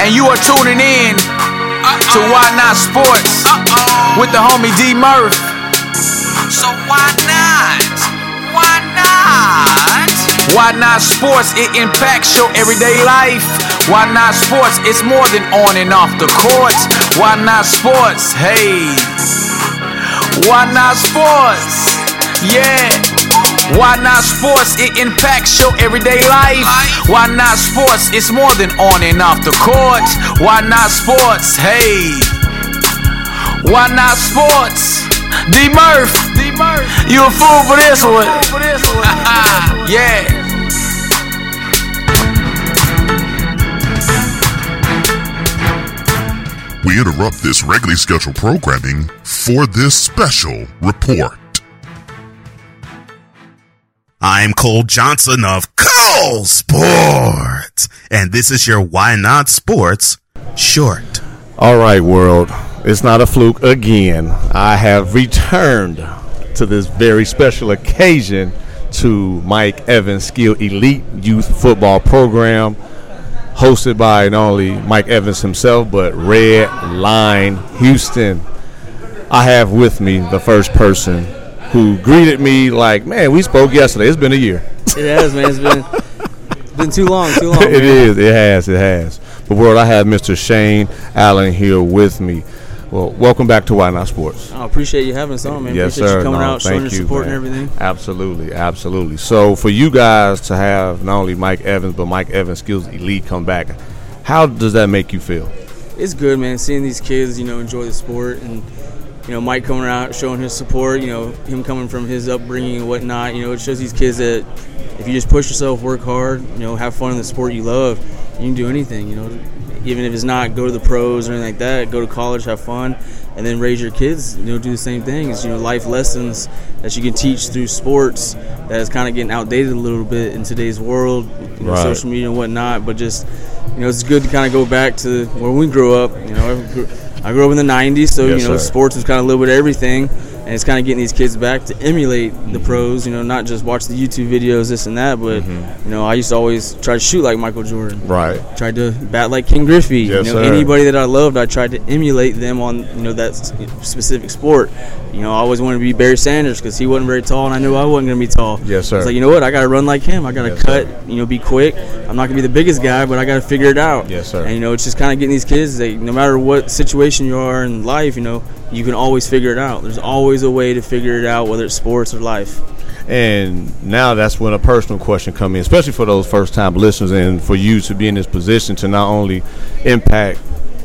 and you are tuning in to Why Not Sports with the homie D Murph. So why not? Why not? Why Not Sports? It impacts your everyday life. Why Not Sports? It's more than on and off the court. Why Not Sports? Hey. Why Not Sports? Yeah. Why not sports? It impacts your everyday life. Why not sports? It's more than on and off the court. Why not sports? Hey. Why not sports? D Murph. D Murph. You a fool for this one. yeah. We interrupt this regularly scheduled programming for this special report. I'm Cole Johnson of Cole Sports, and this is your Why Not Sports short. All right, world. It's not a fluke again. I have returned to this very special occasion to Mike Evans Skill Elite Youth Football Program, hosted by not only Mike Evans himself, but Red Line Houston. I have with me the first person who greeted me like, man, we spoke yesterday. It's been a year. It has, man. It's been it's been too long, too long. it man. is. It has. It has. But world, I have Mr. Shane Allen here with me. Well, welcome back to Why Not Sports. I appreciate you having us on, man. Yes, appreciate sir. you coming No, out, showing your support man. and everything. Absolutely, absolutely. So for you guys to have not only Mike Evans but Mike Evans Skills Elite come back, how does that make you feel? It's good, man. Seeing these kids, you know, enjoy the sport and you know, Mike coming out, showing his support. You know, him coming from his upbringing and whatnot. You know, it shows these kids that if you just push yourself, work hard, you know, have fun in the sport you love, you can do anything. You know, even if it's not go to the pros or anything like that, go to college, have fun, and then raise your kids. You know, do the same thing. It's you know, life lessons that you can teach through sports that is kind of getting outdated a little bit in today's world, you know, Right. social media and whatnot. But just you know, it's good to kind of go back to where we grew up. You know, I grew, up in the '90s, so Yes, you know, sir. sports was kind of a little bit of everything, and it's kind of getting these kids back to emulate the Mm-hmm. pros. You know, not just watch the YouTube videos, this and that, but you know, I used to always try to shoot like Michael Jordan. Right. Tried to bat like Ken Griffey. Yes, you know, sir. anybody that I loved, I tried to emulate them on you know that specific sport. You know, I always wanted to be Barry Sanders because he wasn't very tall, and I knew I wasn't going to be tall. Yes, sir. It's like you know what, I got to run like him. I got to Yes, cut. sir. You know, be quick. I'm not going to be the biggest guy, but I got to figure it out. Yes, sir. And you know, it's just kind of getting these kids. They, no matter what situation you are in life, you know, you can always figure it out. There's always a way to figure it out, whether it's sports or life. And now that's when a personal question comes in, especially for those first time listeners and for you to be in this position to not only impact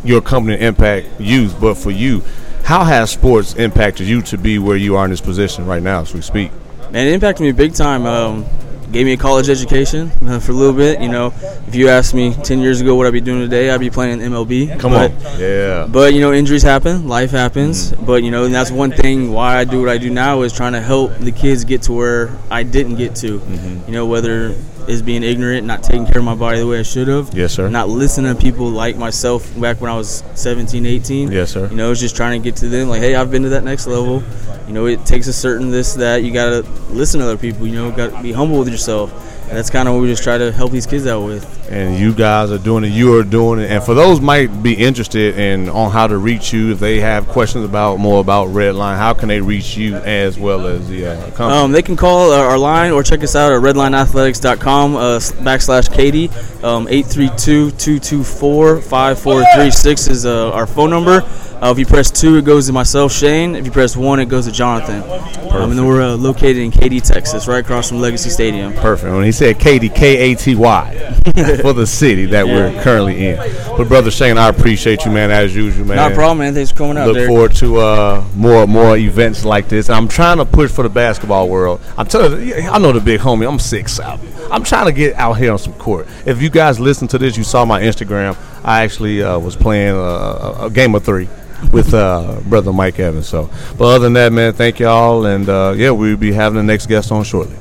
your company, impact youth, but for you, how has sports impacted you to be where you are in this position right now as we speak? Man, it impacted me big time. Um, gave me a college education uh, for a little bit. You know, if you asked me 10 years ago what I'd be doing today, I'd be playing MLB. Come But- on. Yeah. But you know, injuries happen, life happens. But you know, and that's one thing why I do what I do now is trying to help the kids get to where I didn't get to. You know, whether it's being ignorant, not taking care of my body the way I should have. Yes, sir. Not listening to people like myself back when I was 17, 18. Yes, sir. You know, it's just trying to get to them. Like, hey, I've been to that next level. You know, it takes a certain this that you gotta listen to other people. You know, got to be humble with yourself. And that's kind of what we just try to help these kids out with. and you guys are doing it. You are doing it. And for those might be interested in on how to reach you, if they have questions about more about Redline, how can they reach you as well as the uh, company? Um, they can call uh, our line or check us out at redlineathletics.com uh, backslash Katy. Um, 832-224-5436 is uh, our phone number. Uh, if you press 2, it goes to myself, Shane. If you press 1, it goes to Jonathan. Um, and then we're uh, located in Katy, Texas, right across from Legacy Stadium. Perfect. When he said Katy, K A T Y, for the city that we're currently in. But brother Shane, I appreciate you, man, as usual, man. Not a problem, man. Thanks for coming out Look there. forward to uh, more more events like this. I'm trying to push for the basketball world. I'm telling you, I know the big homie. I'm six out. I'm trying to get out here on some court. If you guys listen to this, you saw my Instagram. I actually uh, was playing a, a game of three with uh, brother Mike Evans. So, but other than that, man, thank y'all, and uh, yeah, we'll be having the next guest on shortly.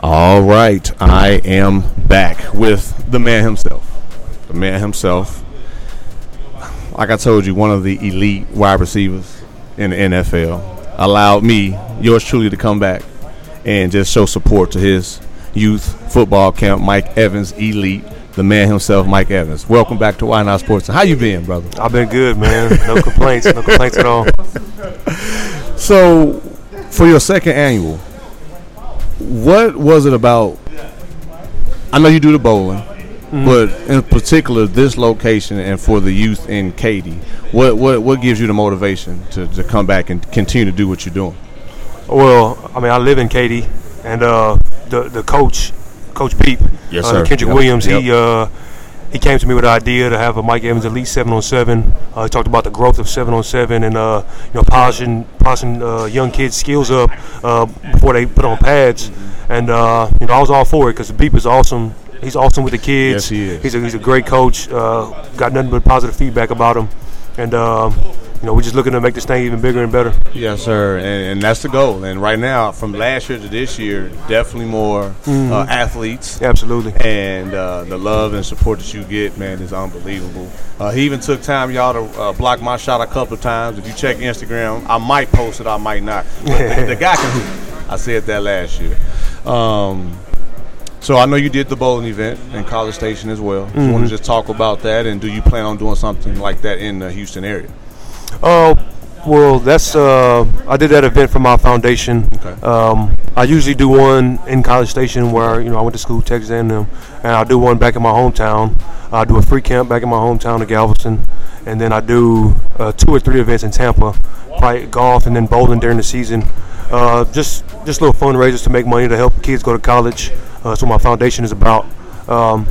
All right, I am back with the man himself. The man himself. Like I told you, one of the elite wide receivers in the NFL allowed me, yours truly, to come back and just show support to his youth football camp, Mike Evans Elite the man himself, Mike Evans. Welcome back to Why Not Sports. How you been, brother? I've been good, man. No complaints. No complaints at all. So, for your second annual, what was it about? I know you do the bowling, but in particular, this location and for the youth in Katy, what what what gives you the motivation to, to come back and continue to do what you're doing? Well, I mean, I live in Katy, and uh, the the coach, Coach Peep, Yes, uh, sir. Kendrick Yep. Williams, Yep. he uh, he came to me with the idea to have a Mike Evans Elite Seven on Seven. Uh, he talked about the growth of Seven on Seven and uh, you know polishing polishing uh, young kids' skills up uh, before they put on pads. And uh, you know, I was all for it because Peep is awesome. He's awesome with the kids. Yes, he is. He's a, he's a great coach. Uh, got nothing but positive feedback about him. And um, you know, we're just looking to make this thing even bigger and better. Yes, sir, and, and that's the goal. And right now, from last year to this year, definitely more uh, athletes. Absolutely. and uh, the love and support that you get, man, is unbelievable. Uh, he even took time, y'all, to uh, block my shot a couple of times. If you check Instagram, I might post it, I might not. But the guy can hoop. I said that last year. Um, so I know you did the bowling event in College Station as well. Just want to just talk about that, and do you plan on doing something like that in the Houston area? Oh, well, that's uh, I did that event for my foundation. Okay. Um, I usually do one in College Station where you know I went to school, Texas A&M, and I do one back in my hometown. I do a free camp back in my hometown of Galveston, and then I do uh, two or three events in Tampa, probably golf and then bowling during the season. Uh, just just little fundraisers to make money to help kids go to college. Uh, that's what my foundation is about. Um,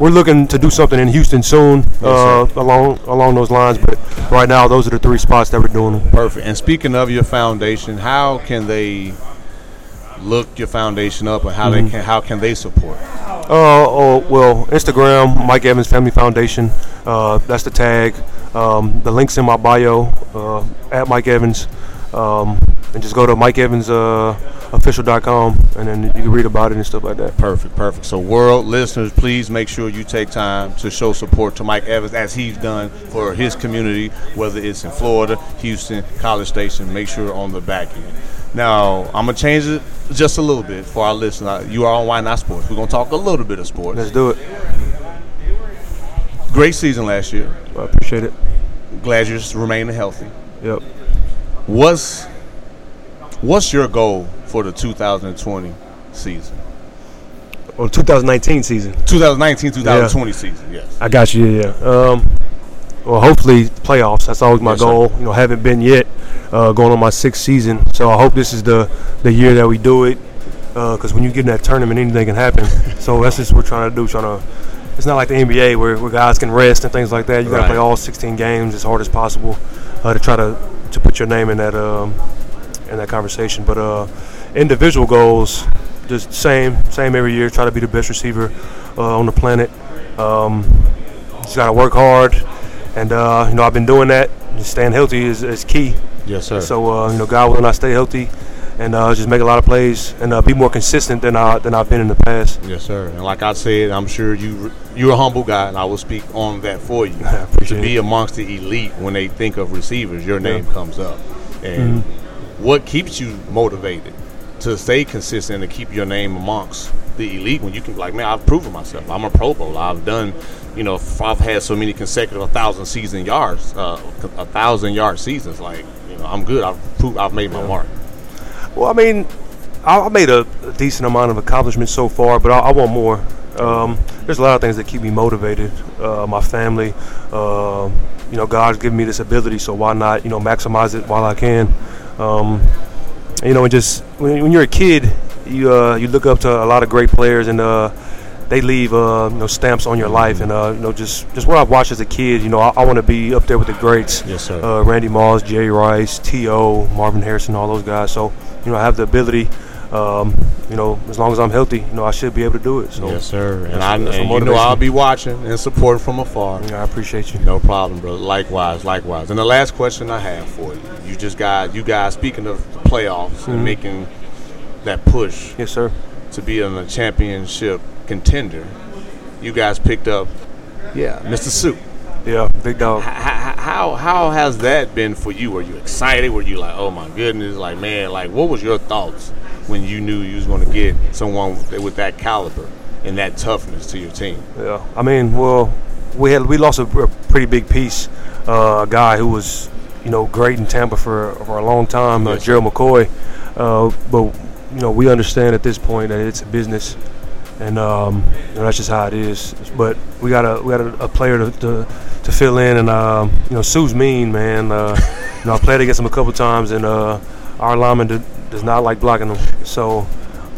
we're looking to do something in Houston soon uh, along along those lines, but right now those are the three spots that we're doing. them. Perfect. And speaking of your foundation, how can they look your foundation up, and how they can how can they support? Uh, oh, well, Instagram, Mike Evans Family Foundation. Uh, that's the tag. Um, the link's in my bio uh, at Mike Evans. Um, and just go to MikeEvansOfficial.com and then you can read about it and stuff like that. Perfect, perfect. So, world listeners, please make sure you take time to show support to Mike Evans as he's done for his community, whether it's in Florida, Houston, College Station. Make sure on the back end. Now, I'm gonna change it just a little bit for our listeners. You are on Why Not Sports. We're gonna talk a little bit of sports. Let's do it. Great season last year. I appreciate it. Glad you're remaining healthy. Yep. What's what's your goal for the 2020 season? Or 2019 season. 2019 2020 season, yes. I got you. Yeah. yeah. Um, well, hopefully playoffs. That's always my Yes, sir. goal. You know, haven't been yet. Uh, going on my sixth season, so I hope this is the the year that we do it. Because when you get in that tournament, anything can happen. so that's just what we're trying to do. Trying to. It's not like the NBA where, where guys can rest and things like that. You got to Right. play all 16 games as hard as possible uh, to try to to put your name in that um, in that conversation. But uh, individual goals, just same same every year. Try to be the best receiver uh, on the planet. Um, just got to work hard, and uh, you know I've been doing that. Just staying healthy is, is key. Yes, sir. So uh, you know, God willing, I stay healthy, and uh, just make a lot of plays and uh, be more consistent than I than I've been in the past. Yes, sir. And like I said, I'm sure you you're a humble guy, and I will speak on that for you. To be it. amongst the elite, when they think of receivers, your name comes up. And Mm-hmm. what keeps you motivated to stay consistent and keep your name amongst the elite when you can be like, man, I've proven myself. I'm a Pro Bowler. I've done, you know, I've had so many consecutive thousand season yards, uh, a thousand yard seasons. Like, you know, I'm good. I've proved, I've made my mark. Well, I mean, I, I made a, a decent amount of accomplishments so far, but I, I want more. Um, there's a lot of things that keep me motivated. Uh, my family, uh, you know, God's given me this ability, so why not, you know, maximize it while I can. Um, you know, and just when, when you're a kid, you uh, you look up to a lot of great players, and uh, they leave uh, you know stamps on your life. And uh, you know, just just what I've watched as a kid, you know, I, I want to be up there with the greats. Yes, sir. Uh, Randy Moss, Jerry Rice, T.O., Marvin Harrison, all those guys. So you know, I have the ability. Um, you know, as long as I'm healthy, you know, I should be able to do it. So Yes, sir. And, I, and you know I'll be watching and supporting from afar. yeah, I appreciate you. No problem, brother. Likewise, likewise. And the last question I have for you: You just got you guys speaking of the playoffs Mm-hmm. and making that push Yes, sir. to be in a championship contender. You guys picked up, yeah, Mr. Suh. Yeah, big dog. How, how how has that been for you? Were you excited? Were you like, oh my goodness, like man, like what was your thoughts when you knew you was going to get someone with that caliber and that toughness to your team? Yeah, I mean, well, we had we lost a, a pretty big piece, uh, a guy who was, you know, great in Tampa for for a long time, uh, Gerald McCoy. Uh, but you know, we understand at this point that it's a business, and um, you know, that's just how it is. But we got a we got a, a player to, to to fill in, and um, you know, Suh's mean, man. Uh, you know, I played against him a couple times, and uh, our lineman do, does not like blocking him. So.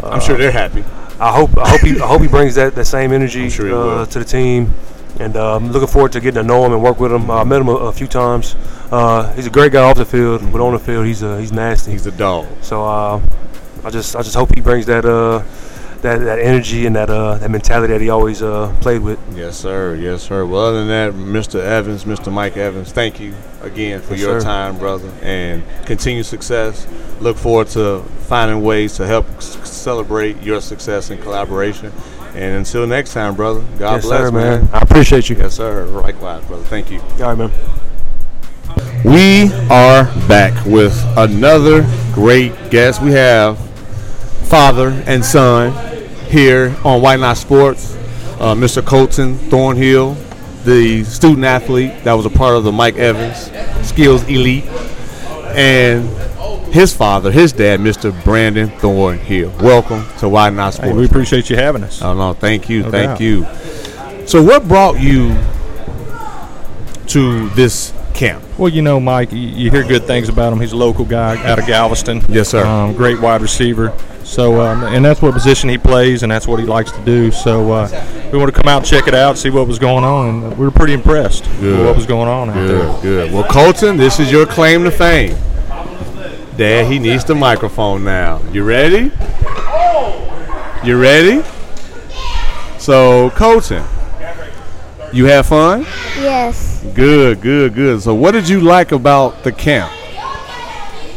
I'm sure they're happy. I hope I hope he I hope he brings that, that same energy sure uh, to the team, and um, looking forward to getting to know him and work with him. Uh, I met him a, a few times. Uh, he's a great guy off the field, but on the field he's uh, he's nasty. He's a dog. so uh, I just I just hope he brings that uh, that that energy and that uh, that mentality that he always uh, played with. Yes, sir. Yes, sir. Well, other than that, Mr. Evans, Mr. Mike Evans, thank you again for Yes, your sir. time, brother, and continued success. Look forward to finding ways to help c- celebrate your success and collaboration. And until next time, brother, God yes, bless, sir, man. I appreciate you. Yes, sir. Likewise, brother. Thank you. All right, man. We are back with another great guest. We have father and son here on Why Not Sports. Uh, Mr. Colton Thornhill, the student athlete that was a part of the Mike Evans Skills Elite, and his father, his dad, Mr. Brandon Thornhill. Welcome to Why Not Sports. Hey, we appreciate you having us. Oh no, thank you, No thank doubt. you. So, what brought you to this? Well, you know, Mike, you, you hear good things about him. He's a local guy out of Galveston. Yes, sir. Um, great wide receiver. So, um, and that's what position he plays, and that's what he likes to do. So, uh, we want to come out and check it out, see what was going on, and we were pretty impressed with what was going on out there. Good, good. Well, Colton, this is your claim to fame. Dad, he needs the microphone now. You ready? You ready? So, Colton, you have fun? Yes. Good, good, good. So, what did you like about the camp?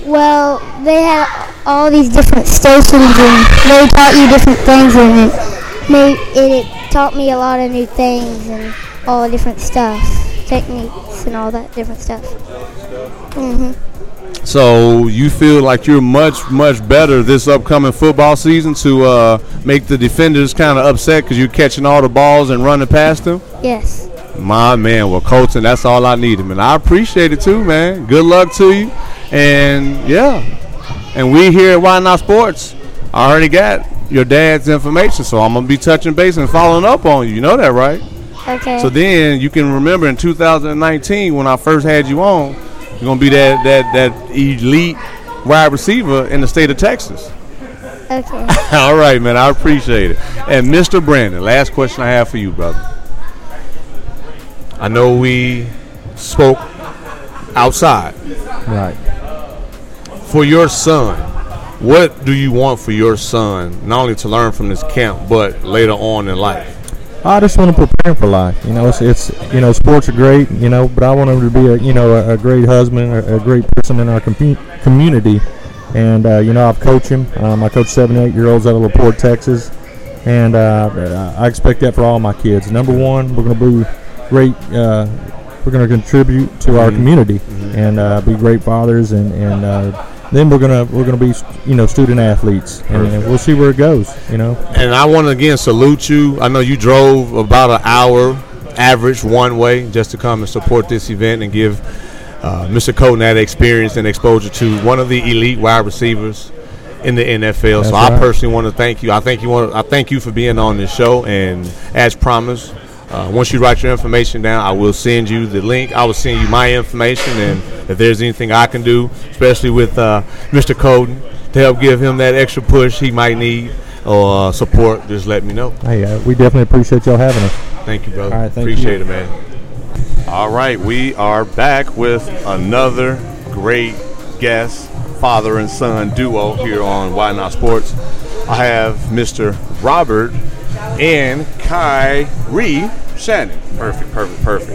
Well, they had all these different stations and they taught you different things and it made it, it taught me a lot of new things and all the different stuff, techniques and all that different stuff. Mhm. So, you feel like you're much, much better this upcoming football season to uh, make the defenders kind of upset because you're catching all the balls and running past them? Yes. My man, well, Colton, that's all I needed, man. I appreciate it too, man. Good luck to you, and yeah, and we here at Why Not Sports. I already got your dad's information, so I'm gonna be touching base and following up on you. You know that, right? Okay. So then you can remember in 2019 when I first had you on, you're gonna be that that that elite wide receiver in the state of Texas. okay. All right, man. I appreciate it. And Mr. Brandon, last question I have for you, brother. I know we spoke outside. Right. For your son, what do you want for your son, not only to learn from this camp, but later on in life? I just want to prepare him for life. You know, it's, it's you know, sports are great. You know, but I want him to be a you know a, a great husband, a, a great person in our com- community. And uh, you know, I've coached him. Um, I coach seven, eight year olds out of La Porte, Texas, and uh, I expect that for all my kids. Number one, we're going to be great. Uh, we're going to contribute to our community and uh, be great fathers, and and uh, then we're gonna we're gonna be you know student athletes, and, and we'll see where it goes. You know. And I want to again salute you. I know you drove about an hour average one way just to come and support this event and give uh, Mr. Colton that experience and exposure to one of the elite wide receivers in the NFL. That's so I personally want to thank you. I thank you want I thank you for being on this show and as promised. Uh, once you write your information down, I will send you the link. I will send you my information, and if there's anything I can do, especially with uh, Mr. Colton, to help give him that extra push he might need or uh, support, just let me know. Hey, uh, we definitely appreciate y'all having us. Thank you, brother. All right, thank Appreciate you. it, man. All right, we are back with another great guest, father and son duo here on Why Not Sports. I have Mr. Robert and Kyrie Shannon. Perfect, perfect, perfect.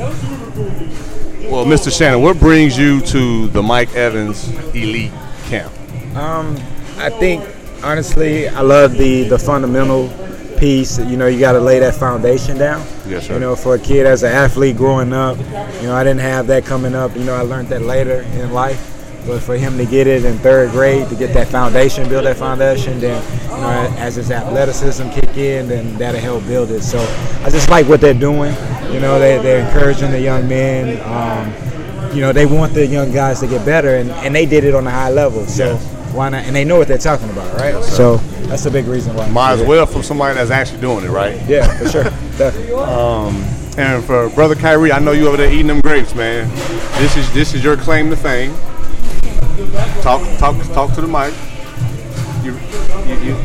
Well, Mr. Shannon, what brings you to the Mike Evans Elite Camp? Um, I think honestly, I love the the fundamental piece. You know, you got to lay that foundation down. Yes, sir. You know, for a kid as an athlete growing up, you know, I didn't have that coming up. You know, I learned that later in life. But for him to get it in third grade, to get that foundation, build that foundation, then you know, as his athleticism kick in, then that'll help build it. So I just like what they're doing. You know, they, they're encouraging the young men. Um, you know, they want the young guys to get better, and, and they did it on a high level. So why not? And they know what they're talking about, right? so that's the big reason why. Might as well from somebody that's actually doing it, right? Yeah, for sure, definitely. Um, and for brother Kyrie, I know you over there eating them grapes, man. This is this is your claim to fame. Talk talk talk to the mic. You you you,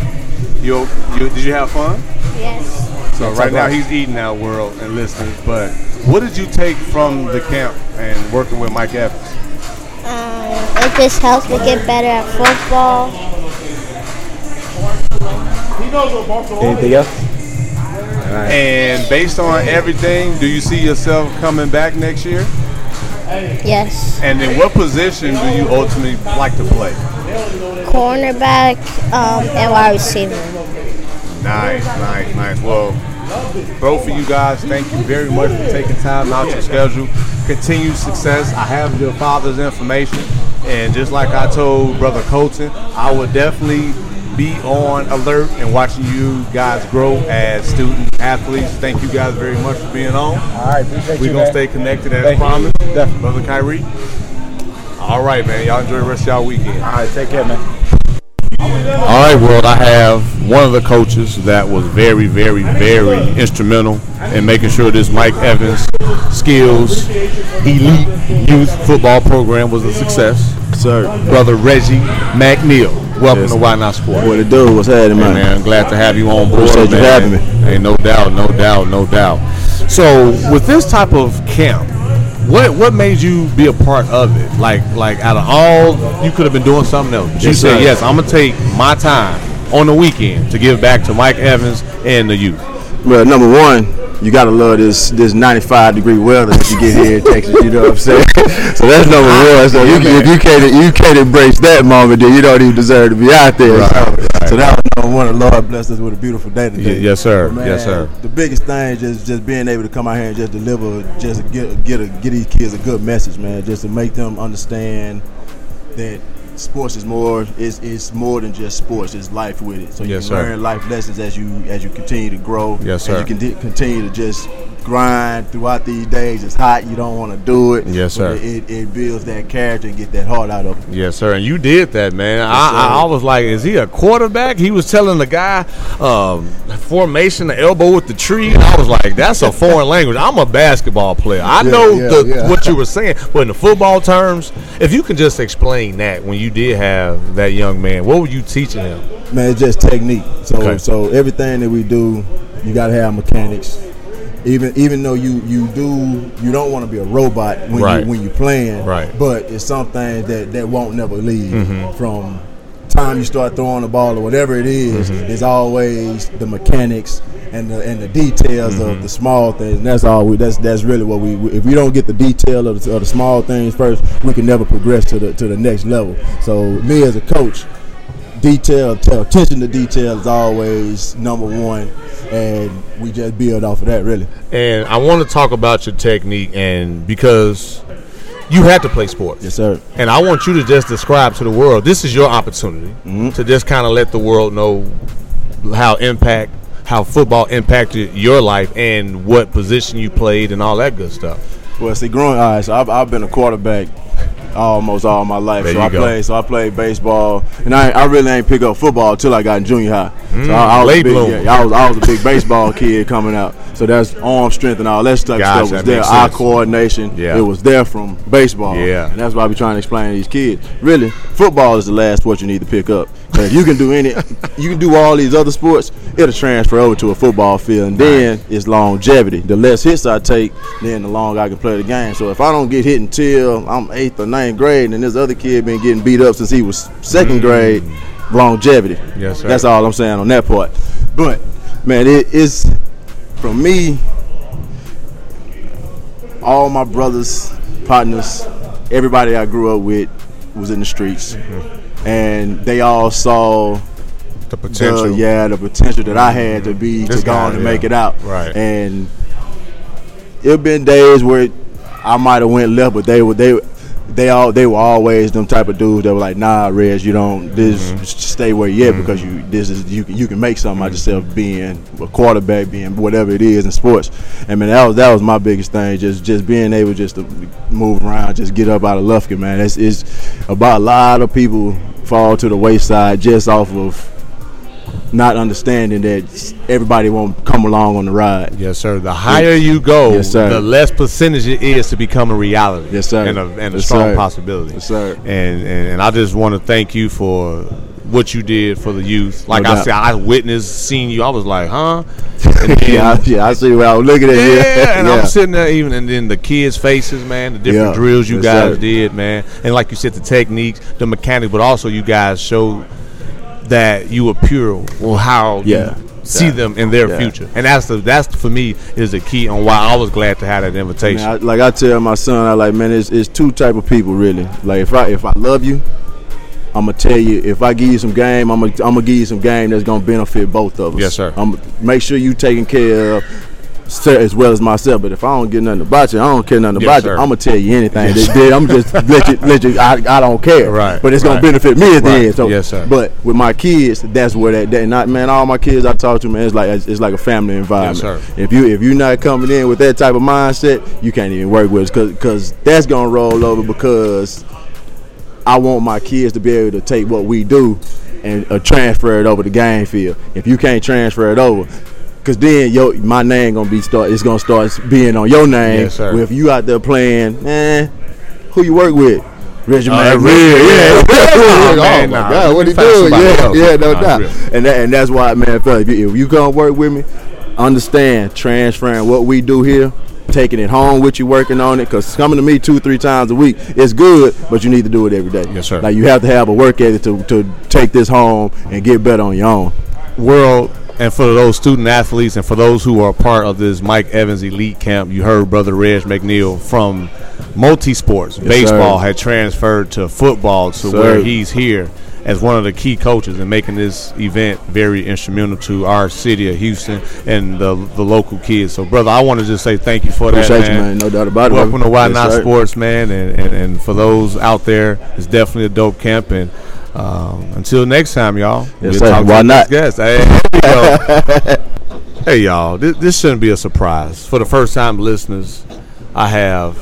you, you did you have fun? Yes. So right now he's eating our world and listening. But what did you take from the camp and working with Mike Evans? Um, it just helps me get better at football. Anything else? And based on everything, do you see yourself coming back next year? Yes. And in what position do you ultimately like to play? Cornerback um, and wide receiver. Nice, nice, nice. Well, both of you guys, thank you very much for taking time out your schedule. Continued success. I have your father's information, and just like I told Brother Colton, I will definitely be on alert and watching you guys grow as student athletes. Thank you guys very much for being on. All right, appreciate We're you, gonna man. stay connected as Thank you. Definitely. Brother Kyrie. All right, man. Y'all enjoy the rest of y'all weekend. All right, take care, man. All right, world. I have one of the coaches that was very, very, very instrumental in making sure this Mike Evans skills elite youth football program was a success. Sir. Brother Reggie McNeal. Welcome Yes. to Why Not Sports. What it do? What's happening, Hey, man? man, I'm glad to have you on board. Appreciate you man. having me. Hey, no doubt, no doubt, no doubt. So, with this type of camp, what what made you be a part of it? Like like out of all, you could have been doing something else. But you Yes, said, sir. yes, I'm gonna take my time on the weekend to give back to Mike Evans and the youth. Well, number one, you gotta love this this 95 degree weather that you get here in Texas. You know what I'm saying? so that's number one. So you, if you can't you can't embrace that moment, then you don't even deserve to be out there. Right, so, right. so that was number one. The Lord blessed us with a beautiful day today. Y- yes, sir. But, Yes, sir. The biggest thing is just just being able to come out here and just deliver, just get get a, get these kids a good message, man. Just to make them understand that sports is more is is more than just sports. It's life with it. So you Yes, learn life lessons as you as you continue to grow. Yes, As sir. you can di- continue to just grind throughout these days. It's hot. You don't want to do it. Yes, sir. It, it builds that character and get that heart out of. Yes, sir. And you did that, man. I. I, I was like, is he a quarterback? He was telling the guy um, formation, the elbow with the tree. I was like, that's a foreign language. I'm a basketball player. I Yeah, know yeah, the, yeah. what you were saying, but in the football terms, if you can just explain that when you did have that young man, what were you teaching him? Man, it's just technique. So Okay. so everything that we do, you gotta have mechanics. Even even though you you do you don't want to be a robot when Right. you when you playing. Right. But it's something that that won't never leave Mhm. from time you start throwing the ball or whatever it is, Mhm. It's always the mechanics and the and the details Mm-hmm. of the small things. And that's all we. That's that's really what we. If we don't get the detail of the, of the small things first, we can never progress to the to the next level. So me as a coach, detail, attention to detail is always number one, and we just build off of that really. And I want to talk about your technique, and because you had to play sports. Yes, sir. And I want you to just describe to the world. This is your opportunity Mm-hmm. to just kind of let the world know how impact, how football impacted your life, and what position you played, and all that good stuff. Well, see, growing all right, so I've, I've been a quarterback almost all my life. There so I go. played, so I played baseball, and I, I really ain't pick up football until I got in junior high. Mm, so I, I was big, bloomer. yeah, I was I was a big baseball kid coming out. So that's arm strength and all that stuff, Gotcha, stuff was that there. Eye coordination, Yeah. it was there from baseball. Yeah. and that's why I be trying to explain to these kids. Really, football is the last sport you need to pick up. So if you can do any, you can do all these other sports. It'll transfer over to a football field, and then it's longevity. The less hits I take, then the longer I can play the game. So if I don't get hit until I'm eighth or ninth grade, and this other kid been getting beat up since he was second grade, longevity. Mm. Yes, sir. That's all I'm saying on that part. But man, it is from me. All my brothers, partners, everybody I grew up with was in the streets, and they all saw The potential. yeah, the potential that I had to be This to go on and yeah. make it out. Right. And it been days where I might have went left, but they were they they all they were always them type of dudes that were like, nah, Reg, you don't this Mm-hmm. stay where you at because you this is you can- you can make something out of yourself being a quarterback, being whatever it is in sports. I mean that was that was my biggest thing, just just being able just to move around, just get up out of Lufkin, man. It's it's about a lot of people fall to the wayside just off of not understanding that everybody won't come along on the ride. Yes, sir. The higher you go, Yes, sir. the less percentage it is to become a reality. Yes, sir. And a, and a Yes, strong sir. possibility. Yes, sir. And, and and I just want to thank you for what you did for the youth. Like No I said, I witnessed, seen you. I was like, huh? Then- yeah, I, yeah, I see what I was looking at. yeah, Yeah, and yeah. I'm sitting there even, and then the kids' faces, man, the different Yeah. drills you guys sir. did, man, and like you said, the techniques, the mechanics, but also you guys showed that you pure or how Yeah. you see them in their Yeah. future, and that's the that's for me is the key on why I was glad to have that invitation. Man, I, like I tell my son, I like man, it's, it's two type of people really. Like if I if I love you, I'm gonna tell you. If I give you some game, I'm gonna I'm gonna give you some game that's gonna benefit both of us. Yes, sir. I'm make sure you taking care of. As well as myself, but if I don't get nothing about you, I don't care nothing Yes, about sir. you. I'm gonna tell you anything. Yes, that did, I'm just let you, let you. I, I don't care. Right, But it's gonna benefit me at the Right. end. So, Yes, sir. But with my kids, that's where that. that not man. All my kids I talk to, man, it's like it's like a family environment. Yes, sir. If you if you're not coming in with that type of mindset, you can't even work with us because because that's gonna roll over because I want my kids to be able to take what we do and uh, transfer it over to game field. If you can't transfer it over, because then yo my name gonna be start it's gonna start being on your name. Yes, sir. If you out there playing, man, who you work with? Reggie Oh, that's real. yeah. Oh, oh man, oh, my nah, God, what he doing? Yeah, else. yeah, no Nah, doubt. And that, and that's why, man, fella, if you, if you come work with me, understand transferring what we do here, taking it home with you, working on it. Because coming to me two, three times a week is good, but you need to do it every day. Yes, sir. Like you have to have a work ethic to, to take this home and get better on your own. world and for those student athletes and for those who are part of this Mike Evans elite camp, you heard brother Reg McNeal from multi sports. Baseball sir. had transferred to football to Sir. where he's here as one of the key coaches and making this event very instrumental to our city of Houston and the the local kids. So brother, I want to just say thank you for Appreciate that, you, man. No doubt about it. Welcome to. Why Yes, Not sir. Sports, man, and, and and for those out there, it's definitely a dope camp and. Um, until next time, y'all. Yes, talk Why not? guest. Hey, we. Hey y'all, this, this shouldn't be a surprise. For the first time listeners, I have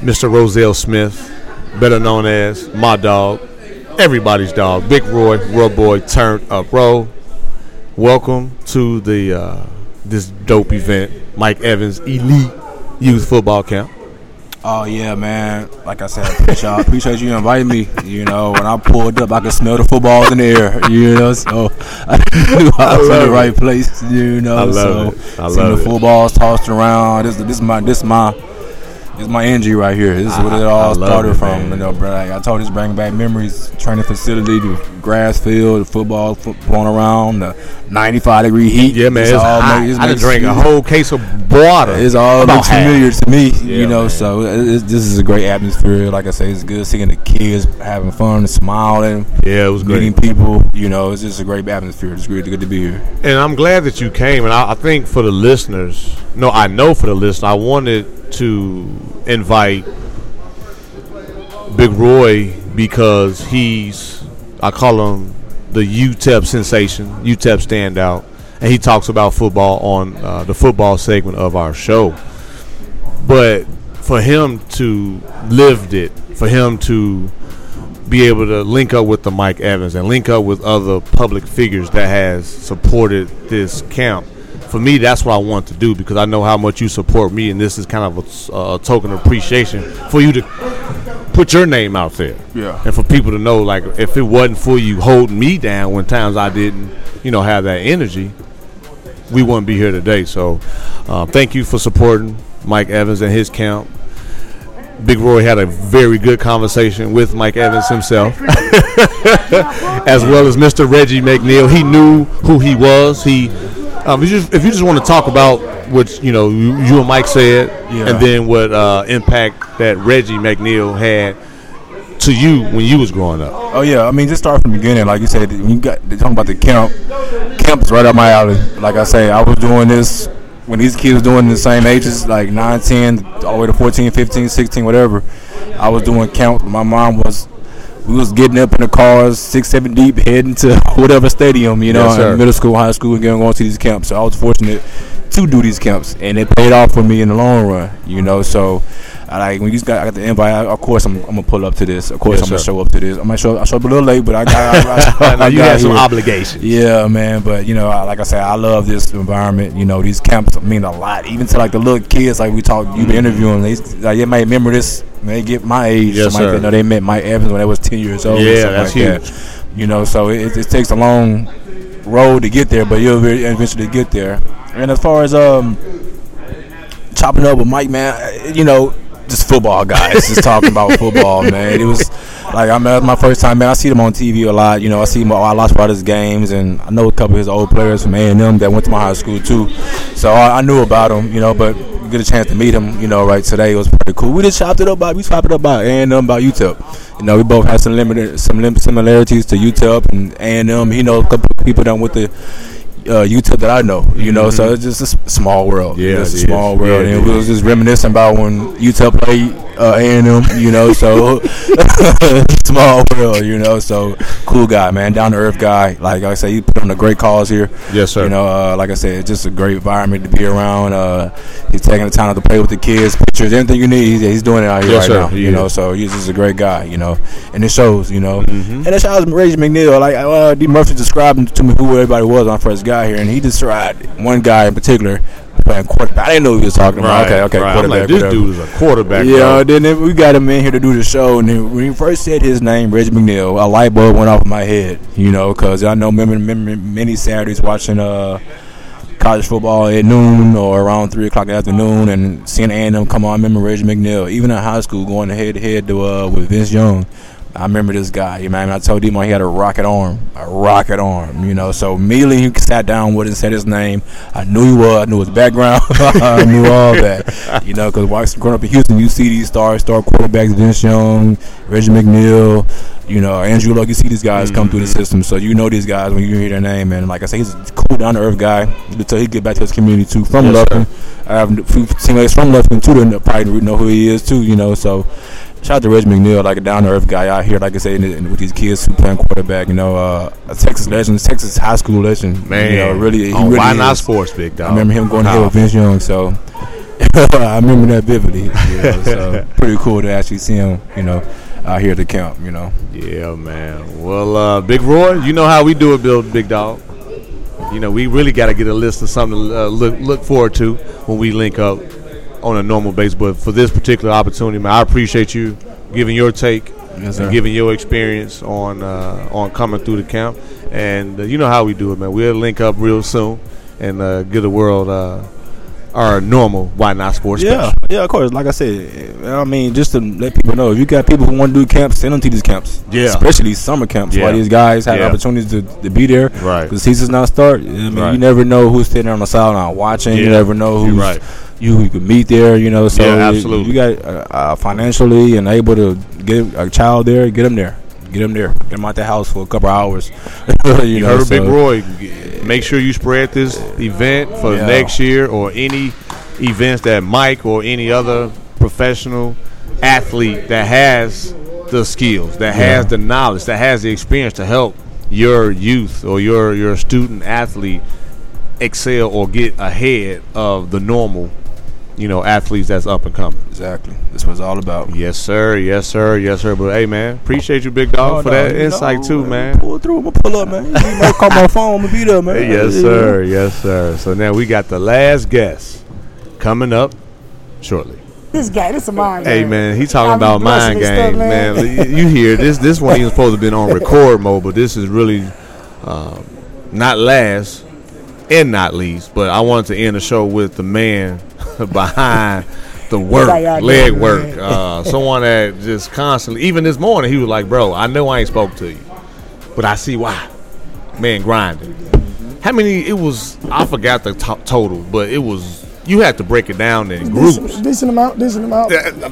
Mr. Roselle Smith, better known as my dog, everybody's dog, Big Roy, Roy Boy turned up. Ro, welcome to the uh, this dope event, Mike Evans Elite Youth Football Camp. Oh yeah, man. Like I said, I appreciate, I appreciate you inviting me. You know, when I pulled up, I could smell the footballs in the air. You know, so I knew I was in the right place. You know, I love so it. I seeing love the footballs tossed around. This, this is my, this is my, this is my energy right here. This is what it all started it, from. man. You know, bro. Like, I told you, it's bringing back memories. Training facility, the grass field, the football fo- going around, the 95 degree heat. Yeah, man, It's it's all hot. make- it's I drank a whole case of water. it's all looks half. familiar to me, Yeah, you know. man. So uh, it, this is a great atmosphere. Like I say, it's good seeing the kids having fun, smiling, Yeah, it was great. meeting people. You know, it's just a great atmosphere. It's great, good to be here. And I'm glad that you came. And I, I think for the listeners, no, I know for the listeners, I wanted to invite Big Roy because he's, I call him the UTEP sensation, UTEP standout. And he talks about football on uh, the football segment of our show. But for him to lived it, for him to be able to link up with the Mike Evans and link up with other public figures that has supported this camp. For me, that's what I want to do because I know how much you support me, and this is kind of a, a token of appreciation for you to put your name out there. Yeah. And for people to know, like, if it wasn't for you holding me down when times I didn't, you know, have that energy, we wouldn't be here today. So, uh, thank you for supporting Mike Evans and his camp. Big Roy had a very good conversation with Mike Evans himself, as well as Mr. Reggie McNeal. He knew who he was. He, um, if, you just, if you just want to talk about what you know, you, you and Mike said, Yeah. and then what uh, impact that Reggie McNeal had to you when you was growing up. Oh yeah, I mean, just start from the beginning. Like you said, when you got talking about the camp. Camp is right up my alley. Like I say, I was doing this when these kids were doing the same ages, like 9, 10, all the way to 14, 15, 16, whatever. I was doing count. My mom was. We was getting up in the cars, six, seven deep, heading to whatever stadium, you know, Yes, middle school, high school, and going going to these camps. So I was fortunate to do these camps, and it paid off for me in the long run, you know. So, I like when you got, I got the invite. I, of course, I'm, I'm gonna pull up to this. Of course, Yes, I'm gonna sir. show up to this. I might show. I show up a little late, but I got. I, I, I know you got had some here. obligations. Yeah, man. But you know, I, like I said, I love this environment. You know, these camps mean a lot, even to like the little kids. Like we talked, you been interviewing. They like they might remember this. They get my age. Yes, somebody sir. that know they met Mike Evans when they was ten years old. Yeah, that's like That. You know, so it, it takes a long road to get there, but you'll eventually get there. And as far as um chopping up with Mike, man, you know, just football guys, just talking about football, man. It was like I that was my first time, man. I see them on TV a lot. You know, I see him. I watch a lot of his games, and I know a couple of his old players from A and M that went to my high school too. So I, I knew about him, you know, but get a chance to meet him, you know, right today it was pretty cool. We just chopped it up about we chopped it up about A and M about UTEP. You know, we both had some limited some similarities to UTEP and A and M. He know a couple of people done with the uh, UTEP that I know, you know, so it's just a small world. Mm-hmm. Yeah, it's a it is. small world, Yeah, and it we was just reminiscing about when UTEP played uh, A&M, you know, so small world, you know, so cool guy, man, down to earth guy. Like I say, he put on a great cause here. Yes, sir. You know, uh, like I said, it's just a great environment to be around. Uh, he's taking the time to play with the kids, pictures, anything you need, he's, he's doing it out here Yes, right sir, now. he You is. know, so he's just a great guy, you know, and it shows, you know, Mm-hmm. and I was Reggie McNeal. Like uh, D. Murphy described to me who everybody was on first got here, and he described one guy in particular playing quarterback. I didn't know who he was talking about. Right, okay, okay, right. I'm quarterback. like, this whatever. dude is a quarterback, Yeah, bro. then we got him in here to do the show, and then when he first said his name, Reggie McNeal, a light bulb went off in my head. You know, because I know remember, remember many Saturdays watching uh college football at noon or around three o'clock in the afternoon, and seeing A&M come on. I remember Reggie McNeal, even in high school, going head to head to uh, with Vince Young. I remember this guy. You man, I told him he had a rocket arm, a rocket arm. You know, so immediately he sat down with it and said his name. I knew he was. I knew his background. I knew all that. You know, because growing up in Houston, you see these stars, star quarterbacks, Vince Young, Reggie McNeal. You know, Andrew Luck. You see these guys come through the mm-hmm. system, so you know these guys when you hear their name. And like I say, he's a cool, down to earth guy. Until he get back to his community too. From Yes, Lufkin, I have a few teammates from Lufkin too that probably know who he is too. You know, so. Shout out to Reggie McNeal, like a down to earth guy out here, like I say, with these kids who playing quarterback, you know, uh, a Texas legend, Texas high school legend, Man, you know, really, he on really Why Not. Sports, big dog. I remember him going to hell with Vince Young, so I remember that vividly. You know, so pretty cool to actually see him, you know, out here at the camp, you know. Yeah, man. Well, uh, Big Roy, you know how we do it, Bill Big Dog. You know, we really got to get a list of something to uh, look look forward to when we link up on a normal basis. But for this particular opportunity, man, I appreciate you giving your take Yes, and giving your experience on uh, on coming through the camp. And uh, you know how we do it, man. We'll link up real soon and uh, give the world uh, our normal Why Not Sports Yeah, special. yeah, of course. Like I said, I mean, just to let people know, if you got people who want to do camps, send them to these camps. Yeah. especially summer camps, Yeah. where these guys have Yeah. opportunities to, to be there. Right. Because season's not start. I mean, Right. you never know who's sitting on the sideline watching. You never know You're who's right. You you can meet there. You know, so Yeah, you- absolutely. You got uh, uh, financially and able to get a child there, get them there. Get them there. Get them out the house for a couple hours. you You know, heard Big Roy. Make sure you spread this event for Yeah. next year or any events that Mike or any other professional athlete that has the skills, that has the knowledge, that has the experience to help your youth or your your student athlete excel or get ahead of the normal, you know, athletes that's up and coming. Exactly. This was all about. Yes, sir. Yes, sir. Yes, sir. But hey, man, appreciate you, big dog, Oh, for no, that insight know, too, man. man. Pull through. I'm gonna pull up, man. You might call my phone. I'm gonna be there, man. Yes, sir. Yes, sir. So now we got the last guest coming up shortly. This guy, this is game. Hey man, he talking I be about blessing mind this games, stuff, man. man. You hear this? This one ain't supposed to be on record mode, but this is really um, not last and not least. But I wanted to end the show with the man behind the work, leg work. Uh, someone that just constantly, even this morning, he was like, "Bro, I know I ain't spoke to you, but I see why." Man, grinding. How many? It was I forgot the to- total, but it was you had to break it down in groups. Decent, decent amount, decent amount. Yeah, And,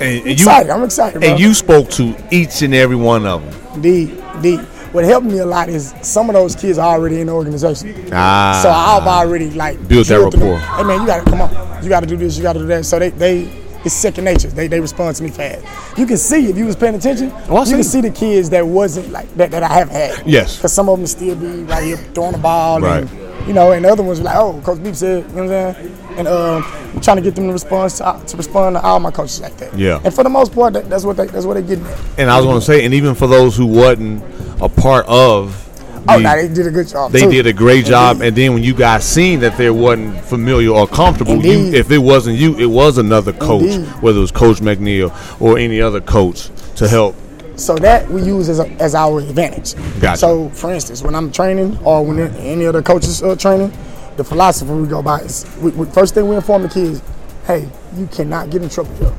and excited. you, I'm excited, bro. and you spoke to each and every one of them. Indeed, indeed. What helped me a lot is some of those kids are already in the organization. Ah, so I've already like Built that rapport. Hey man, you gotta come on. You gotta do this. You gotta do that. So they they it's second nature. They, they respond to me fast. You can see if you was paying attention. Oh, you can see. the kids that wasn't like that that I haven't had. Yes. Because some of them still be right here throwing the ball. Right. And, you know, and the other ones like, oh, Coach Beep said, you know what I'm saying? And um, I'm trying to get them to respond to, to respond to all my coaches like that. Yeah. And for the most part, that, that's what they that's what they getting at. And I was going to say, and even for those who wasn't a part of, Oh, the- nah, they did a good job. they too. did a great job. And then when you guys seen that they wasn't familiar or comfortable, you, if it wasn't you, it was another coach, Indeed. whether it was Coach McNeal or any other coach to help. So that we use as, a, as our advantage. Gotcha. So, for instance, when I'm training or when any other coaches are training, the philosophy we go by is we, we, first thing we inform the kids, hey, you cannot get in trouble here.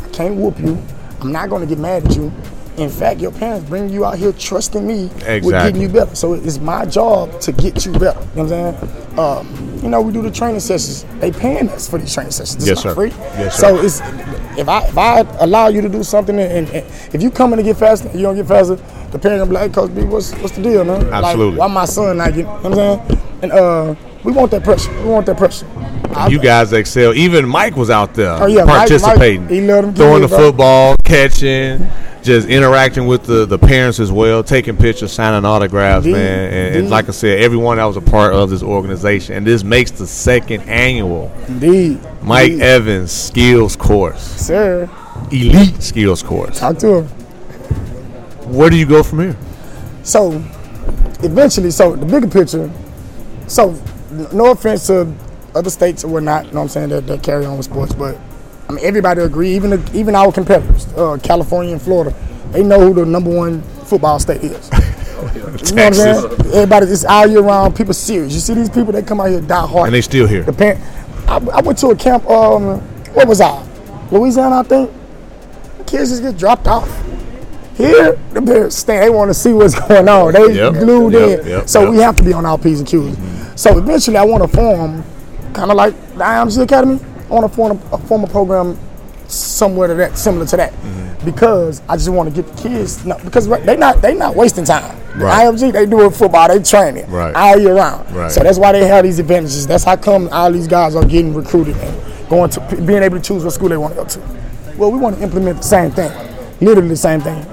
I can't whoop you. I'm not going to get mad at you. In fact, your parents bring you out here trusting me with Exactly. getting you better. So it's my job to get you better. You know what I'm saying? Um, you know, we do the training sessions. They paying us for these training sessions. It's Yes, not sir. free. Yes, so sir. it's if I if I allow you to do something and, and if you coming to get faster, you don't get faster. The parent gonna be like, hey, Coach B, what's what's the deal, man? Absolutely. Like, why my son not getting? You know what I'm saying? And uh, we want that pressure. We want that pressure. you guys excel. Even Mike was out there Oh, yeah, Mike- Mike, participating, let 'em throwing the bro. football, catching, just interacting with the, the parents as well, taking pictures, signing autographs, Indeed, man. And, and like I said, everyone that was a part of this organization, and this makes the second annual Indeed. Mike Indeed. Evans skills course, Sir, elite skills course. talk to him. Where do you go from here? So eventually, so the bigger picture. So no offense to other states or whatnot, you know what I'm saying that, that carry on with sports, but I mean everybody agree, even the, even our competitors, uh, California and Florida, they know who the number one football state is. You know what I'm saying? Everybody, it's all year round. People serious. You see these people, they come out here die hard. And they still here. The parent, I, I went to a camp. Um, what was I? Louisiana, I think. Kids just get dropped off. Here, the parents. They want to see what's going on. They Yep, glued yep, in. yep, so we have to be on our p's and q's. So eventually, I want to form, kind of like the IMG Academy. I want to form a, form a program somewhere to that, similar to that, Mm-hmm. because I just want to get the kids. No, because they not they not wasting time. Right. IMG, they do it football. They train it Right. all year round. Right. So that's why they have these advantages. That's how come all these guys are getting recruited and going to being able to choose what school they want to go to. Well, we want to implement the same thing, literally the same thing.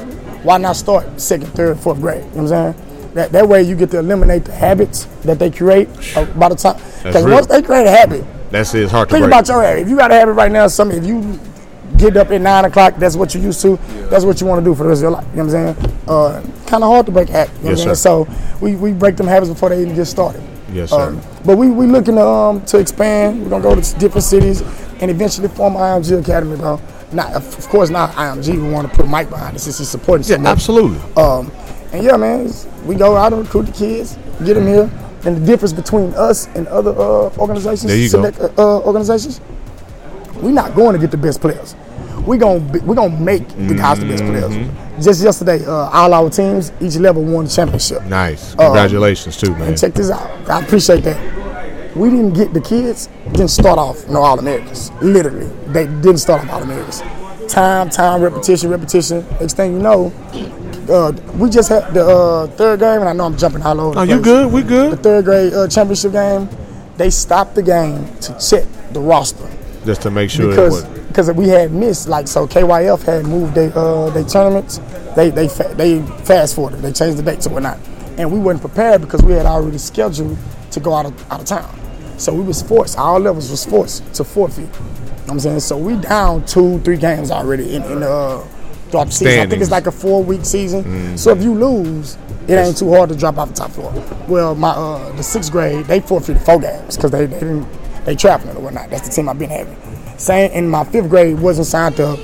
Why not start second, third, fourth grade? You know what I'm saying? That, that way you get to eliminate the habits that they create uh, by the time. Because once they create a habit, That's it. It's hard to think break. about your habit. If you got a habit right now, some if you get up at nine o'clock, that's what you're used to. That's what you want to do for the rest of your life. You know what I'm saying? Uh, kind of hard to break a habit. You know Yes, what I'm sir. saying? So we, we break them habits before they even get started. Yes, sir. Um, but we we looking to, um, to expand. We're gonna go to different cities and eventually form IMG Academy, bro. Not of course not IMG. We want to put Mike behind us since he's supporting Yeah, much. absolutely. Um, and yeah, man, we go out and recruit the kids, get them here. And the difference between us and other uh, organizations, There you select uh, uh, organizations, we're not going to get the best players. We gonna be, we gonna make the guys the best players. Mm-hmm. Just yesterday, uh, all our teams, each level won the championship. Nice. Um, Congratulations, too, man. And check this out. I appreciate that. We didn't get the kids, didn't start off no All Americans. Literally. They didn't start off All Americans. Time, time, repetition, repetition. Next thing you know, uh, we just had the uh, third game, and I know I'm jumping all over. the Oh, you good? We good. The third grade uh, championship game, they stopped the game to check the roster Just to make sure because because we had missed like so KYF had moved their uh their tournaments they they fa- they fast forwarded they changed the dates and whatnot and we weren't prepared because we had already scheduled to go out of out of town. So we was forced all levels was forced to forfeit. You know what I'm saying? So we down two three games already in in the uh, drop the season. I think it's like a four week season. So if you lose it ain't too hard to drop off the top floor well my uh the sixth grade they forfeited four games because they, they didn't they traveling or whatnot. That's the team I've been having. Same in my fifth grade wasn't signed up.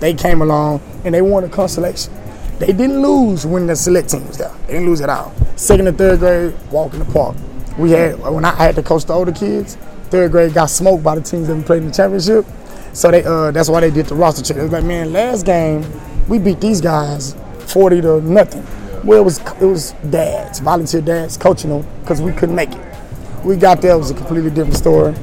They came along and they won a consolation. They didn't lose when the select team was there. They didn't lose at all. Second and third grade, walk in the park. We had when I had to coach the older kids. Third grade got smoked by the teams that we played in the championship. So they uh, that's why they did the roster check. It was like, man, last game we beat these guys forty to nothing. Well, it was it was dads, volunteer dads coaching them because we couldn't make it. We got there, it was a completely different story.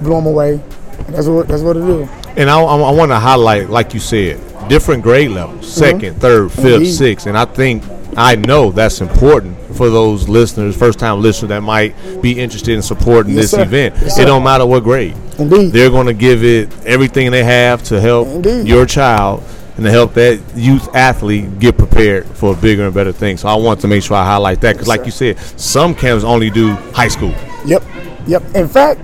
Blew them away. And that's what that's what it is. And I, I, want to highlight, like you said, different grade levels 2nd third, fifth, Mm-hmm. Indeed. sixth. And I think, I know that's important for those listeners, first time listeners that might be interested in supporting Yes, this sir. event. Yes, it don't matter what grade. Indeed. They're going to give it everything they have to help Indeed. your child and to help that youth athlete get prepared for a bigger and better things. So I want to make sure I highlight that because, like you said, some camps only do high school. Yep, yep. In fact,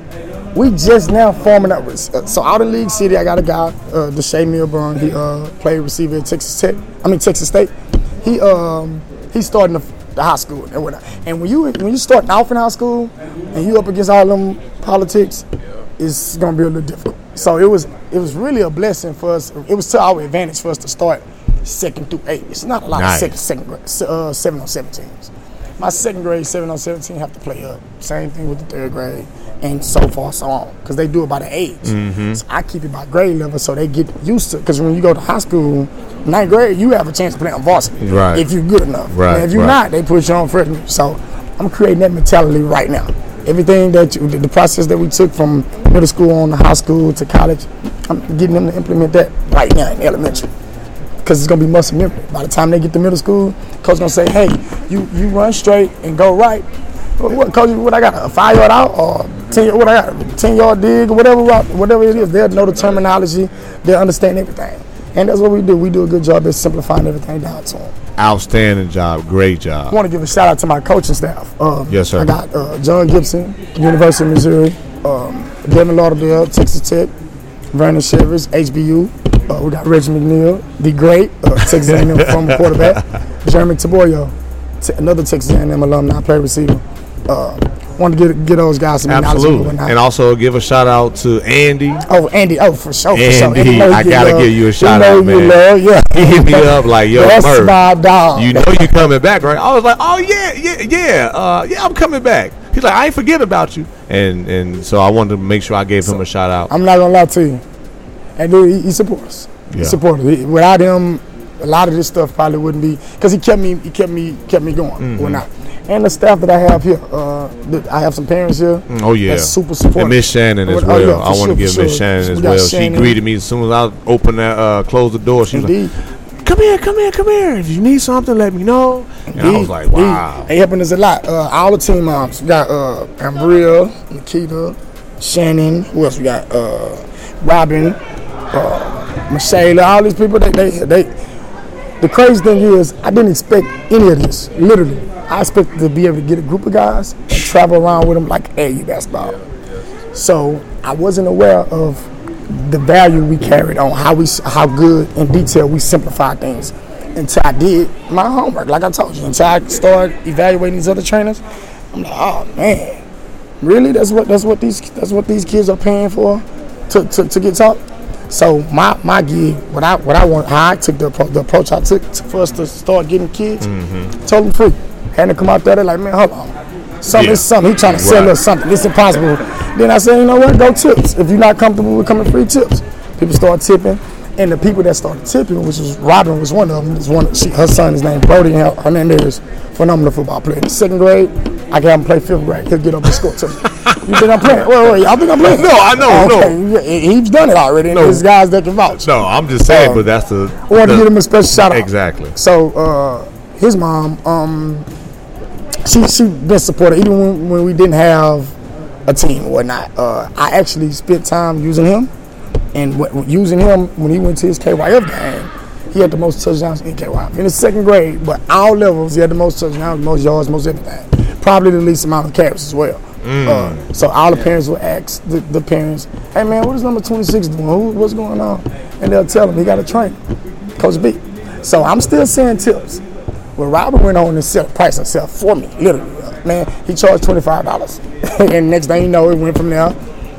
we just now forming up. uh, So out in League City, I got a guy, uh, Deshae Milburn. He uh, played receiver at Texas Tech. I mean Texas State. He um he's starting the, the high school and whatnot. And when you when you starting off in high school and you up against all them politics, it's gonna be a little difficult. So it was it was really a blessing for us. It was to our advantage for us to start second through eight. It's not a lot Nice. of second second uh, seven on seven teams. My second grade, seven on seventeen, have to play up. Same thing with the third grade, and so far so on, because they do it by the age. Mhm. So I keep it by grade level, so they get used to. Because when you go to high school, ninth grade, you have a chance to play on varsity Right. if you're good enough. Right, And if you're right. not, they put you on freshman. So I'm creating that mentality right now. Everything that you, the the process that we took from middle school on to high school to college, I'm getting them to implement that right now in elementary because it's gonna be muscle memory. By the time they get to middle school, coach gonna say, "Hey, you you run straight and go right." What, what coach? What I got? A five yard out or ten? What I got? A ten yard dig or whatever whatever it is. They'll know the terminology. They'll understand everything, and that's what we do. We do a good job at simplifying everything down to them. Outstanding job, great job. I want to give a shout out to my coaching staff. Um, Yes, sir. I got uh, John Gibson, University of Missouri, um, Devin Lauderdale, Texas Tech, Vernon Shivers, HBU. Uh, we got Reggie McNeal, the great uh, Texas A&M former quarterback, Jeremy Tabuyo, t- another Texas A&M alumni, play receiver. Uh, want to get get those guys some Absolutely. and. And also give a shout out to Andy. Oh, Andy. Oh, for sure. For sure. Andy, I gotta love. give you a shout out, man. love, yeah. He hit me up like, "Yo, That's Murph, my dog. you know you coming back, right?" I was like, "Oh yeah, yeah, yeah, uh, yeah, I'm coming back." He's like, "I ain't forget about you," and and so I wanted to make sure I gave him a shout out. I'm not gonna lie to you. and dude, he, he supports us. He Yeah. supports Without him, a lot of this stuff probably wouldn't be because he kept me, he kept me, kept me going. Mhm. Whatnot. And the staff that I have here, uh, I have some parents here. Mm, Oh yeah, that's super supportive. And Miss Shannon as Oh, well. yeah, I want to sure, give Miss sure. Shannon as well. She greeted me as soon as I opened that, uh, closed the door. She was like, "Come here, come here, come here. If you need something, let me know." And I was like, "Wow." They helping us a lot. Uh, all the team moms. We got uh, Ambria, Nikita, Shannon. Who else we got? Uh, Robin, uh, Michelle. All these people. They, they, they. The crazy thing is, I didn't expect any of this. Literally, I expected to be able to get a group of guys and travel around with them like AU basketball. So I wasn't aware of the value we carried on how we how good in detail we simplify things until I did my homework. Like I told you, until I started evaluating these other trainers, I'm like, oh man, really? That's what that's what these that's what these kids are paying for to, to, to get taught. So my my gig, what I what I want, how I took the approach, the approach I took to, for us to start getting kids, mm-hmm. told them free. Had to come out there, they're like, man, hold on. Something Yeah. something. He trying to sell Right. us something. It's impossible. Then I said, you know what? Go tips. If you're not comfortable with coming free tips, people start tipping. And the people that started tipping, which was Robin, was one of them. Was one. She, her son is named Brody and her, her name is phenomenal football player. In second grade, I can have him play fifth grade. He'll get up and score to me. You think I'm playing? Wait, wait, y'all think I'm playing? No, I know, okay. no. He's done it already. No. There's guys that can vouch. No, I'm just saying, Uh, but that's the. I the- to give him a special shout out. Exactly. So uh, his mom, um, she she been supportive even when, when we didn't have a team or whatnot. Uh, I actually spent time using him, and w- using him when he went to his KYF game, he had the most touchdowns in KYF in the second grade. But all levels, he had the most touchdowns, most yards, most everything. Probably the least amount of carries as well. Uh, so all the parents will ask the, the parents, "Hey man, what is number 26 doing? Who, what's going on?" And they'll tell them he got a trainer, Coach B. So I'm still seeing tips. Well, Robert went on and set a price himself for me, literally. Man, he charged twenty five dollars, and next thing you know, it went from there.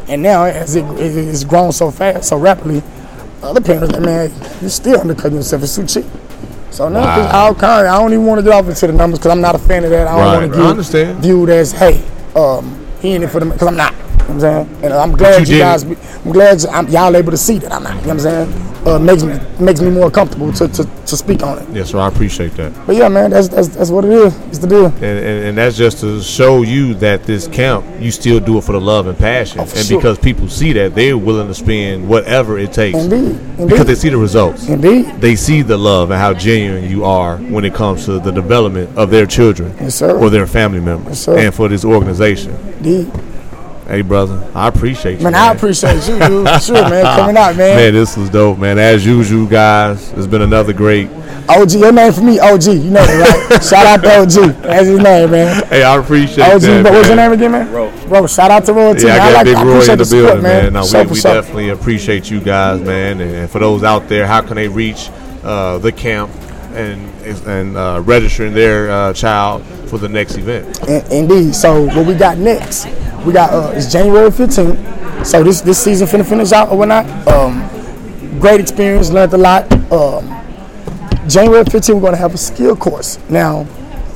And now, as it, it, it's grown so fast, so rapidly, other parents like, man, you still undercutting yourself. It's too cheap. So now, Wow. all kind. I don't even want to get off into the numbers because I'm not a fan of that. I don't Right, want to get viewed as, hey, um, he in it for the because I'm not. Know I'm saying? And I'm glad you you, guys. I'm glad I'm, y'all able to see that I'm not. You know what I'm saying? Uh, makes me makes me more comfortable to, to, to speak on it. Yes, sir. I appreciate that. But yeah, man, that's that's, that's what it is. It's the deal. And, and, and that's just to show you that this camp, you still do it for the love and passion. and Oh, sure. because people see that, they're willing to spend whatever it takes. Indeed, Because they see the results. Indeed. They see the love and how genuine you are when it comes to the development of their children Yes, sir. or their family members Yes, sir. and for this organization. Indeed. Hey, brother, I appreciate you. Man, I appreciate you, dude. Sure, man, coming out, man. Man, this was dope, man. As usual, guys, it's been another great. OG, your name for me, OG. You know it, right? Shout out to OG. That's his name, man. Hey, I appreciate OG, that. but what's your name again, man? Ro. Ro, shout out to Roy too. Yeah, I man. got like, Big I Roy appreciate in the support, building, man. No, So we, we so. definitely appreciate you guys, man. And, and for those out there, how can they reach uh, the camp and and uh, registering their uh, child for the next event? In- Indeed. So what we got next? We got uh, it's January 15th. So this this season finna finish out or whatnot. Um, great experience, learned a lot. Um, January 15th, we're gonna have a skill course. Now,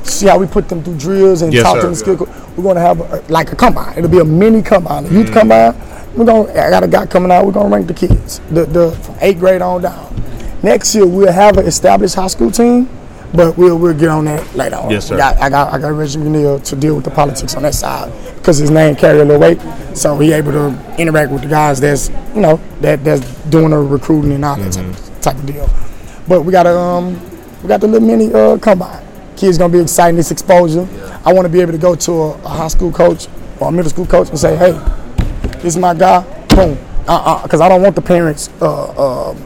see how we put them through drills and Yes, talk sir. to them skill course. We're gonna have a, like a combine. It'll be a mini combine, a youth Mm. combine. We're gonna. I got a guy coming out. We're gonna rank the kids, the the from eighth grade on down. Next year, we'll have an established high school team, but we'll we'll get on that later on. Yes, sir. Got- I got I got Reggie McNeal to deal with the politics on that side because his name carry a little weight, so he able to interact with the guys that's you know that that's doing the recruiting and all that type, of, type of deal. But we got a um we got the little mini uh, combine. Kids gonna be excited this exposure. I want to be able to go to a, a high school coach or a middle school coach and say, hey, this is my guy. Boom. Uh-uh, because I don't want the parents uh, um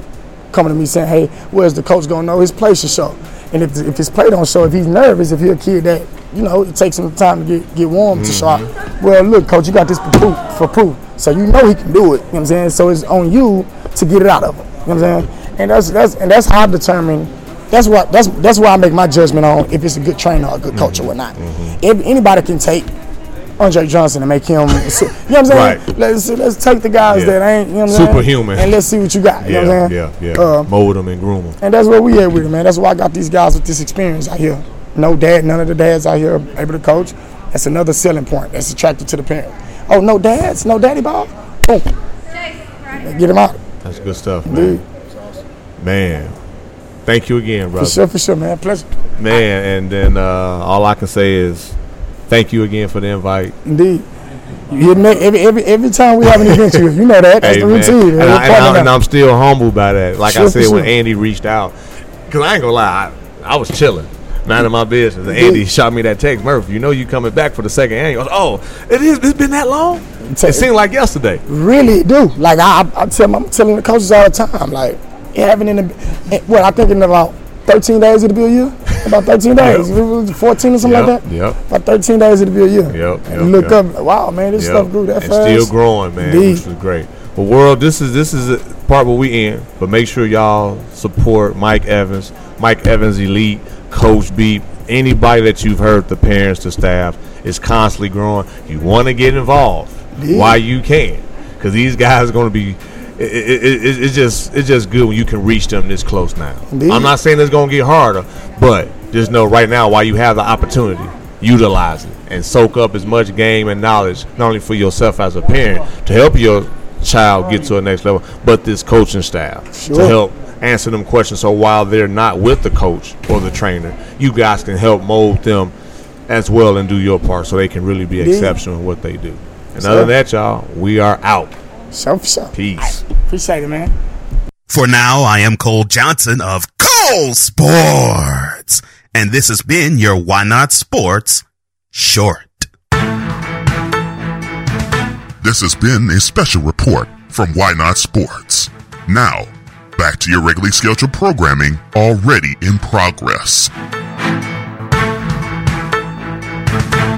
coming to me saying, hey, where's the coach gonna know his place should show? And if, if his play don't show, if he's nervous, if he's a kid that, you know, it takes him time to get, get warm to mm-hmm. show, well, look, coach, you got this for proof, for proof. So you know he can do it. You know what I'm saying? So it's on you to get it out of him. You know what I'm saying? And that's that's and that's how I determine that's what that's that's where I make my judgment on if it's a good trainer or a good coach or whatnot. Mm-hmm. If anybody can take Andre Johnson and make him, su- you know what I'm saying? Right. Let's let's take the guys Yeah. that ain't, you know what I'm saying? Superhuman. and let's see what you got. You Yeah, know what I'm saying? yeah, yeah. Uh, Mold them and groom them. and that's what we at with it, man. That's why I got these guys with this experience out here. No dad, none of the dads out here able to coach. That's another selling point that's attractive to the parent. Oh, no dads, no daddy ball. Boom, get him out. That's good stuff, man. Man, thank you again, brother. For sure, for sure, man. Pleasure. Man, and then uh, all I can say is thank you again for the invite. Indeed. You hit every, every every time we have an event here. You know that. That's Hey, the routine. And. I, I, I'm still humbled by that. Like I Sure, for said, when sure. Andy reached out, because I ain't gonna lie, I, I was chilling. None of my business. And. Andy shot me that text, Murph. You know you coming back for the second annual. Was, oh, it is. It's been that long. It seemed like yesterday. really do. Like I, I, I tell, I'm telling the coaches all the time. Like happened in the, eh, what I think in about 13 days it'll be a year. About 13 days, 14 or something Yep, like that. yep. About 13 days it'll be a year. Yep, And yep, you look yep. up, like, wow, man, this Yep. stuff grew that and fast. still growing, man, Indeed. which is great. But world, this is this is the part where we in. But make sure y'all support Mike Evans, Mike Evans Elite, Coach B, anybody that you've heard, the parents, the staff, is constantly growing. You want to get involved Indeed. while you can, because these guys are going to be. It, it, it, it's just it's just good when you can reach them this close now. Indeed. I'm not saying it's going to get harder, but just know right now while you have the opportunity, utilize it and soak up as much game and knowledge, not only for yourself as a parent to help your child get to the next level, but this coaching staff to help answer them questions. So while they're not with the coach or the trainer, you guys can help mold them as well and do your part so they can really be Indeed. exceptional in what they do. And Sure. other than that, y'all, we are out. So, so. Peace. Appreciate it, man. For now, I am Cole Johnson of Cole Sports. And this has been your Why Not Sports Short. This has been a special report from Why Not Sports. Now, back to your regularly scheduled programming already in progress.